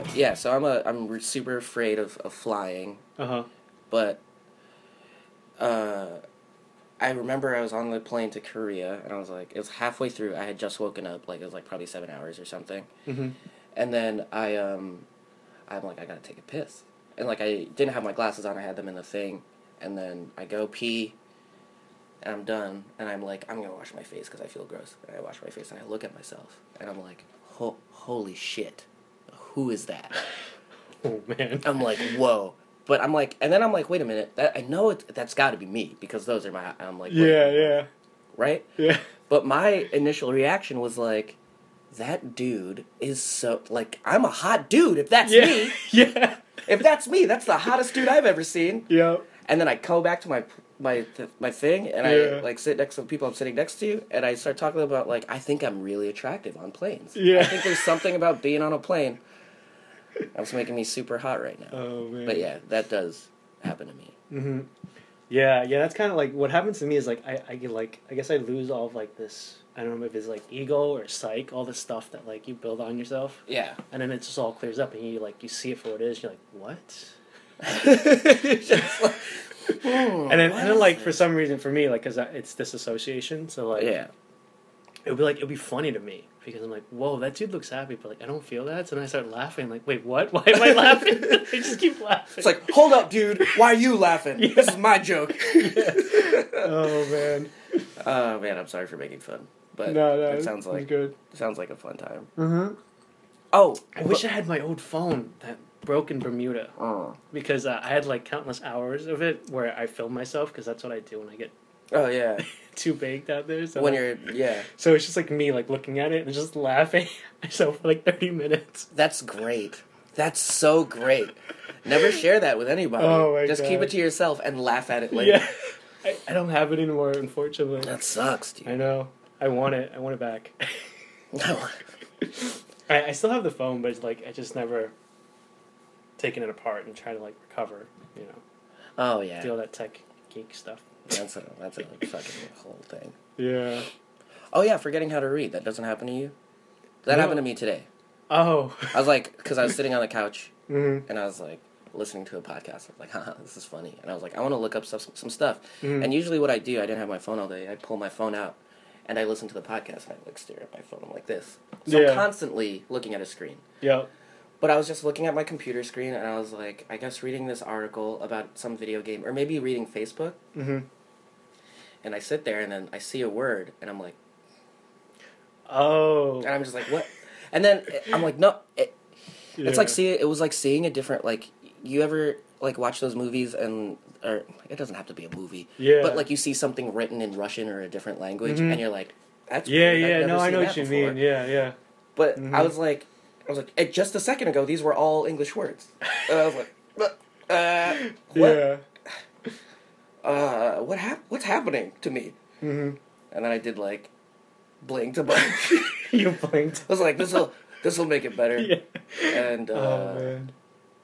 anyway, yeah. So I'm a I'm super afraid of, of flying, Uh huh. but uh, I remember I was on the plane to Korea, and I was like, it was halfway through. I had just woken up, like it was like probably seven hours or something, Mm-hmm. and then I um, I'm like, I gotta take a piss, and like I didn't have my glasses on. I had them in the thing, and then I go pee. And I'm done, and I'm like, I'm gonna wash my face because I feel gross. And I wash my face, and I look at myself, and I'm like, Ho- holy shit, who is that? Oh man. I'm like, whoa. But I'm like, and then I'm like, wait a minute. That I know it. That's got to be me because those are my. I'm like, Yeah, yeah, right. yeah. But my initial reaction was like, that dude is so like I'm a hot dude. If that's yeah. me, yeah. if that's me, that's the hottest dude I've ever seen. Yeah. And then I go back to my my th- my thing, and Yeah. I like sit next to the people I'm sitting next to, and I start talking about like I think I'm really attractive on planes. Yeah. I think there's something about being on a plane that's making me super hot right now. Oh man. But yeah, that does happen to me. hmm Yeah, yeah. That's kind of like what happens to me is like I, I get like I guess I lose all of like this. I don't know if it's like ego or psych, all this stuff that like you build on yourself, Yeah. and then it just all clears up, and you like you see it for what it is. You're like, what? Like, "Hmm, and then what and then is like for some reason for me like because it's disassociation, so like yeah, it would be like it would be funny to me because I'm like, whoa, that dude looks happy, but like I don't feel that. So then I start laughing, like, wait, what? Why am I laughing? I just keep laughing. it's like, hold up, dude. Why are you laughing? Yeah. This is my joke. oh man, Oh man, I'm sorry for making fun, but no, no, it sounds like good. sounds like a fun time. Mm-hmm. Oh, I wish I had my old phone that broke in Bermuda Oh, because uh, I had like countless hours of it where I film myself because that's what I do when I get oh yeah. too baked out there. So when you're yeah, so it's just like me like looking at it and just laughing myself for like thirty minutes. that's great. That's so great. Never share that with anybody. Oh, my Just keep it to yourself and laugh at it later. Yeah, I, I don't have it anymore, unfortunately. That sucks, dude. I know. I want it. I want it back. No. I, I still have the phone, but it's like I just never taken it apart and try to like recover. You know, Oh yeah. do all that tech geek stuff. That's a that's a fucking whole thing. Yeah. Oh yeah, forgetting how to read. That doesn't happen to you. That No. happened to me today. Oh. I was like, because I was sitting on the couch mm-hmm. and I was like listening to a podcast. I was like, haha, this is funny. And I was like, I want to look up stuff, some stuff. Mhm. And usually, what I do, I didn't have my phone all day. I pull my phone out and I listen to the podcast and I like stare at my phone. I'm like this. So Yeah. I'm constantly looking at a screen. Yeah. But I was just looking at my computer screen and I was like, I guess reading this article about some video game or maybe reading Facebook. Mm-hmm. And I sit there and then I see a word and I'm like, Oh. and I'm just like, what? And then I'm like, no, it, It's like seeing it was like seeing a different like you ever like watch those movies and or it doesn't have to be a movie. Yeah. But like you see something written in Russian or a different language Mhm. and you're like, that's Yeah, weird. Yeah. No, I know what you before." mean. Yeah, yeah. But Mhm. I was like I was like, eh, just a second ago these were all English words. I was like, "But, uh, what? Yeah. Uh, what hap- What's happening to me? Mm-hmm. And then I did like blinked a bunch. you blinked. I was like, this will this will make it better. Yeah. And uh, oh man.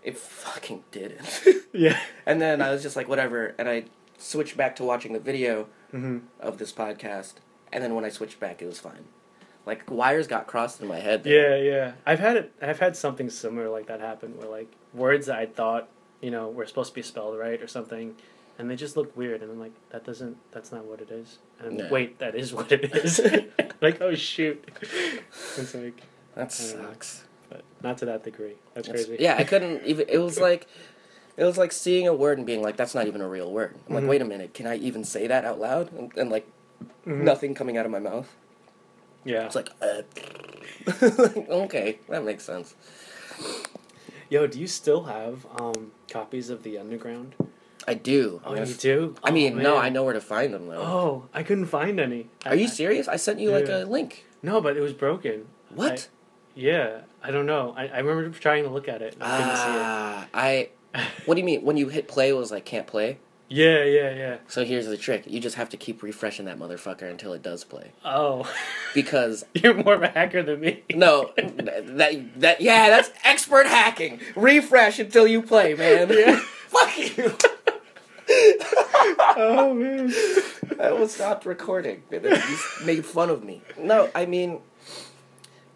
it fucking didn't. Yeah. And then I was just like, whatever. And I switched back to watching the video Mm-hmm. of this podcast. And then when I switched back, it was fine. Like wires got crossed in my head. Yeah, yeah. I've had it. I've had something similar like that happen, where like words that I thought you know were supposed to be spelled right or something, and they just look weird, and I'm like, that doesn't. That's not what it is. And I'm like, No. wait, that is what it is. like, oh shoot. It's like, That don't know. sucks. but not to that degree. That's It's- crazy. Yeah, I couldn't even. It was like, it was like seeing a word and being like, "That's not even a real word." I'm like, Mhm. wait a minute, can I even say that out loud? And, and like, Mhm. nothing coming out of my mouth. Yeah. It's like, uh, okay, that makes sense. Yo, do you still have um copies of the Underground? I do. Oh, Yes. you do. I Oh, mean, no. I know where to find them though. Oh, I couldn't find any. Are you serious? I sent you like a link. No, but it was broken. What? Yeah, I don't know. I, I remember trying to look at it. And I couldn't Ah, I. see it. What do you mean? When you hit play, it was like can't play. Yeah, yeah, yeah. So here's the trick: you just have to keep refreshing that motherfucker until it does play. Oh, Because you're more of a hacker than me. no, that that yeah, that's expert hacking. Refresh until you play, man. Yeah. Fuck you. oh man. I almost stopped recording. You made fun of me. No, I mean,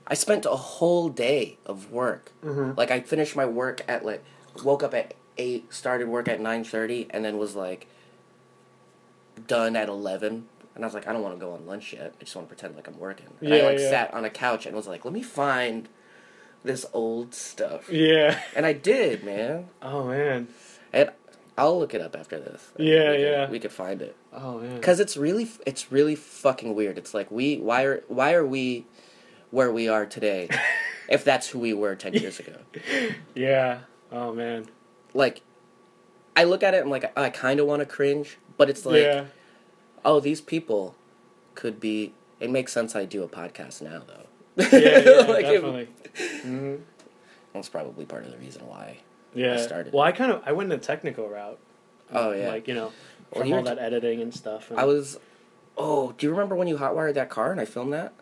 I spent a whole day of work. Mm-hmm. Like I finished my work at like woke up at eight, started work at nine thirty, and then was like done at eleven. And I was like, I don't want to go on lunch yet. I just want to pretend like I'm working. And I like yeah. sat on a couch and was like, let me find this old stuff. Yeah. And I did, man. Oh man. And I'll look it up after this. Yeah, we yeah. We could find it Oh man. because it's really, it's really fucking weird. It's like we, why are, why are we where we are today, if that's who we were ten years ago? Yeah. Oh man. Like, I look at it and I'm like I kind of want to cringe, but it's like, yeah. oh, these people could be. It makes sense. I do a podcast now, though. Yeah. yeah Like, it- definitely. Mhm. that's probably part of the reason why. Yeah. started. Well, I kind of I went the technical route. Oh yeah. Like you know, Well, from you're all that editing and stuff. And I was. Oh, do you remember when you hotwired that car and I filmed that?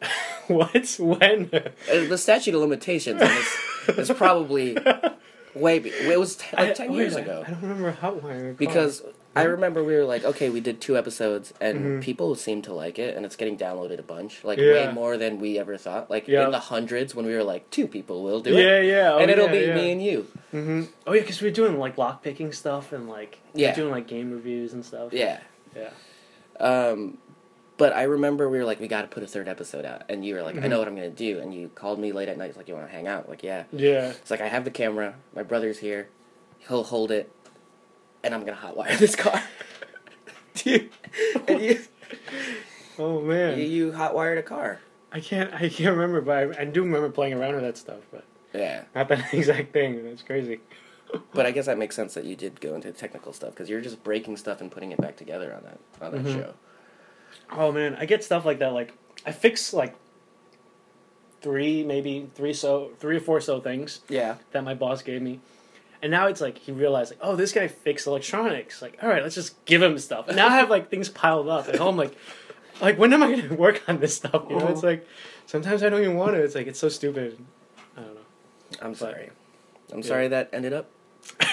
what? When? Uh, The statute of limitations on this is probably way. Be- it was t- like I- ten years I- ago. I don't remember how wiring. because I remember we were like, okay, we did two episodes, and Mhm. people seem to like it, and it's getting downloaded a bunch, like Yeah. way more than we ever thought. Like Yeah. in the hundreds, when we were like, two people will do it, Yeah, yeah. Oh, and it'll be me and you. hmm Oh yeah, because we are doing like lock picking stuff and like Yeah. doing like game reviews and stuff. Yeah. Yeah. Um, but I remember we were like, we got to put a third episode out, and you were like, I Mhm. know what I'm gonna do, and you called me late at night, it's like, you want to hang out? Like, yeah. Yeah. It's like I have the camera, my brother's here, he'll hold it, and I'm gonna hotwire this car. Dude, and you, Oh man, you hotwired a car. I can't I can't remember, but I, I do remember playing around with that stuff, but Yeah. not that exact thing. That's crazy. But I guess that makes sense that you did go into technical stuff because you're just breaking stuff and putting it back together on that on that Mhm. show. Oh man, I get stuff like that. Like I fix like three, maybe three so three or four so things Yeah. that my boss gave me. And now it's like he realized like, oh, this guy fixed electronics. Like, all right, let's just give him stuff. And now I have like things piled up at home. Like, like when am I going to work on this stuff? You know, it's uh-huh. like sometimes I don't even want to. It's like it's so stupid. I don't know. I'm sorry. I'm Yeah. sorry that ended up.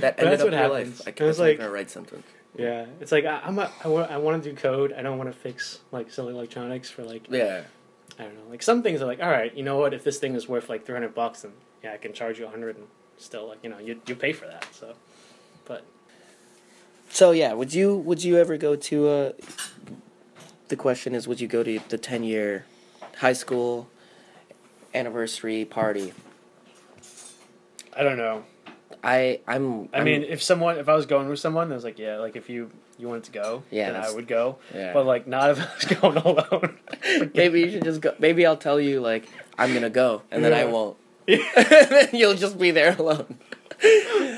That But ended that's up what your happens. life. I It was like- gonna write something. Yeah, it's like I, I'm a, I, wa- I want to do code. I don't want to fix like silly electronics for like Yeah. I don't know. Like some things are like, all right, you know what? If this thing is worth like three hundred bucks, then yeah, I can charge you a hundred and still like you know you you pay for that. So, but So yeah, would you would you ever go to uh the question is would you go to the 10 year high school anniversary party? I don't know. I I'm I I'm- mean, if someone, if I was going with someone, I was like, yeah, like if you you wanted to go, Yeah, then I would go. yeah. But like, not if I was going alone. maybe you should just go maybe I'll tell you like I'm going to go and then I won't. then you'll just be there alone.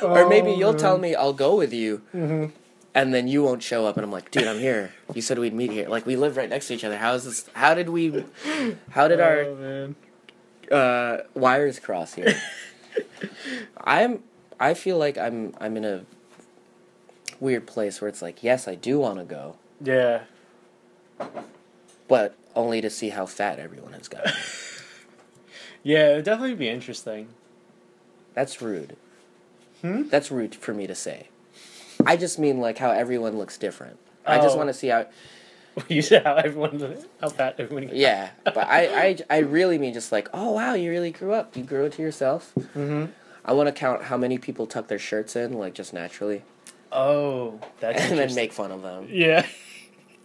or maybe Oh, you'll tell me I'll go with you Mhm. and then you won't show up and I'm like, "Dude, I'm here. You said we'd meet here. Like we live right next to each other. How is this how did we how did our Oh, man. uh, wires cross here. I'm. I feel like I'm. I'm in a weird place where it's like, yes, I do want to go, Yeah. but only to see how fat everyone has gotten. Yeah, it'd definitely be interesting. That's rude. Hmm? That's rude for me to say. I just mean like how everyone looks different. I just Oh. want to see how. you said how everyone, how fat everyone. Yeah, but I, I, I really mean just like, oh wow, you really grew up. You grew into yourself. Mm-hmm. I want to count how many people tuck their shirts in, like just naturally, Oh, that's and then make fun of them. Yeah.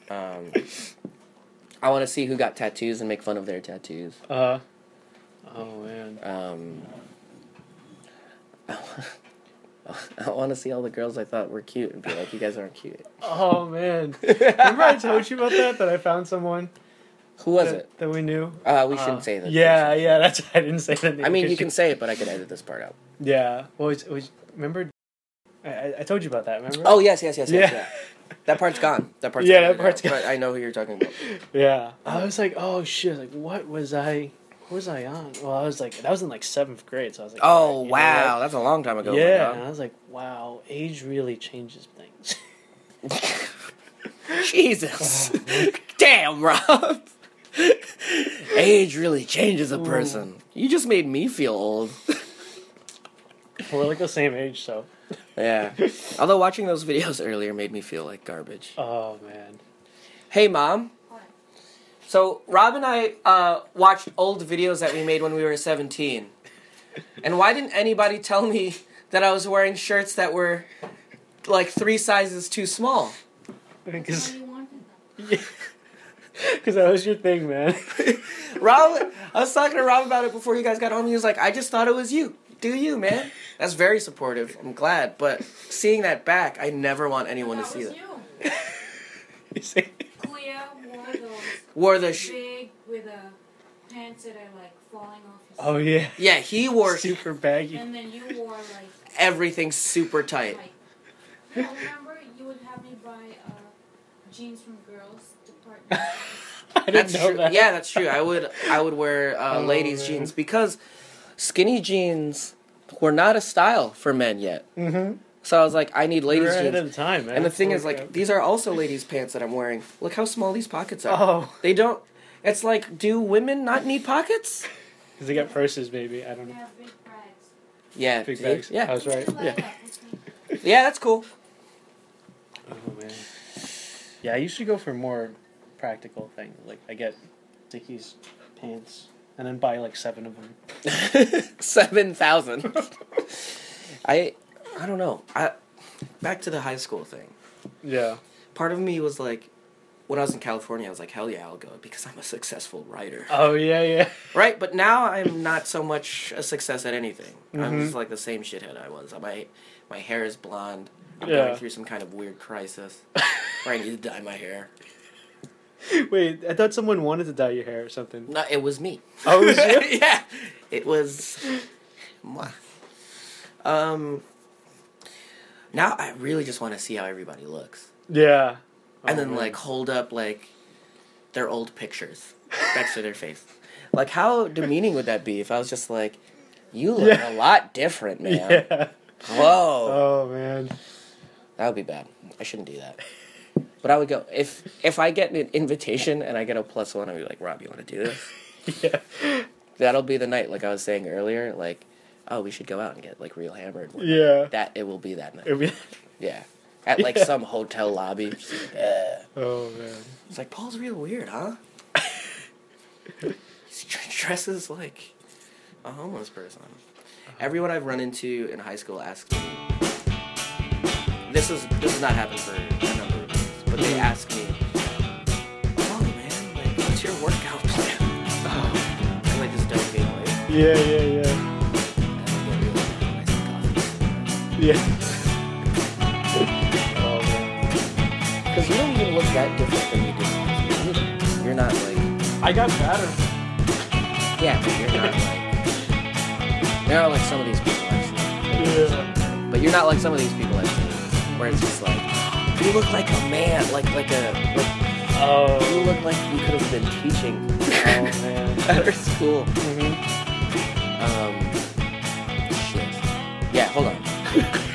Um, I want to see who got tattoos and make fun of their tattoos. Uh. Oh man. Um, I want to see all the girls I thought were cute and be like, "You guys aren't cute." Oh man. Remember I told you about that? That I found someone Who was that, it? that we knew. Uh, we Uh, shouldn't say that. Yeah, yeah. That's I didn't say the name. I mean, because you can say it, but I could edit this part out. Yeah. Well, it was, remember. I, I- I told you about that. Remember? Oh yes, yes, yes, yes. Yeah. Yeah. That part's gone. That part's Yeah, gone that part's now, gone. But I know who you're talking about. Yeah. I was like, oh shit! Like, what was I? What was I on? Well, I was like, that was in like seventh grade, so I was like, Oh alright, you know wow, that's a long time ago. Yeah, and I was like, wow, age really changes things. dog. Jesus. Damn, Rob. Age really changes a person. You just made me feel old. We're like the same age, so. Yeah. Although watching those videos earlier made me feel like garbage. Oh man. Hey, mom. What? So Rob and I uh, watched old videos that we made when we were seventeen, and why didn't anybody tell me that I was wearing shirts that were like three sizes too small? Because Why you wanted them? that was your thing, man. Rob, I was talking to Rob about it before you guys got home. He was like, "I just thought it was you. Do you, man?" That's very supportive. I'm glad, but seeing that back, I never want anyone to see was that. you. You see? Clea wore those Wore the sh- big with a pants that are like falling off his Oh yeah. yeah, he wore Super baggy. And then you wore like everything super tight. like no, remember you would have me buy jeans from girls department. I didn't That's know true. that. Yeah, that's true. I would I would wear uh, Oh, ladies' man. jeans because skinny jeans were not a style for men yet. Mm-hmm. So I was like, I need ladies' You're ahead jeans. of the time, man. And the thing is, like, crap. these are also ladies' pants that I'm wearing. Look how small these pockets are. Oh, They don't. It's like, do women not need pockets? because they got purses, maybe. I don't They know. have big bags. Yeah. Big bags. I Yeah. was right. Yeah. Yeah, that's cool. Oh man. Yeah, I used to go for more practical things. Like I get Dickies pants and then buy like seven of them. Seven thousand. I, I don't know. I, back to the high school thing. Yeah. Part of me was like, when I was in California, I was like, hell yeah, I'll go because I'm a successful writer. Oh yeah, yeah. Right, but now I'm not so much a success at anything. I'm Mhm. just like the same shithead I was. My my hair is blonde. I'm Yeah. going through some kind of weird crisis where I need to dye my hair. Wait, I thought someone wanted to dye your hair or something. No, it was me. Oh, it was you? yeah, it was. Um. Now I really just want to see how everybody looks, Yeah. and Oh, then man. like hold up like their old pictures next to their face. Like how demeaning would that be if I was just like, "You look Yeah. a lot different, man." Yeah. Whoa. Oh man. That would be bad. I shouldn't do that. But I would go if if I get an invitation and I get a plus one, I'd be like, Rob, you want to do this? Yeah. That'll be the night, like I was saying earlier. Like, oh, we should go out and get like real hammered. Yeah. That it will be that night. Be- Yeah, at like Yeah. some hotel lobby. Like, "Yeah." oh man. It's like Paul's real weird, huh? he dresses like a homeless person. Everyone I've run into in high school asks me. This is this has not happened for a number of years, but they mm-hmm. ask me, "Oh man, like, what's your workout plan?" Oh. And I just don't gain weight. Yeah, yeah, yeah. And I get really nice and coffee. Yeah. oh man. Because you don't even look that different than you did school either. You're not like I got fatter. yeah, but you're not like you're not like some of these people I've. Yeah. But you're not like some of these people where it's just like you look like a man, like like a like, you Oh. look like you could have been teaching Oh man. at our school. hmm Um, shit. Yeah, hold on.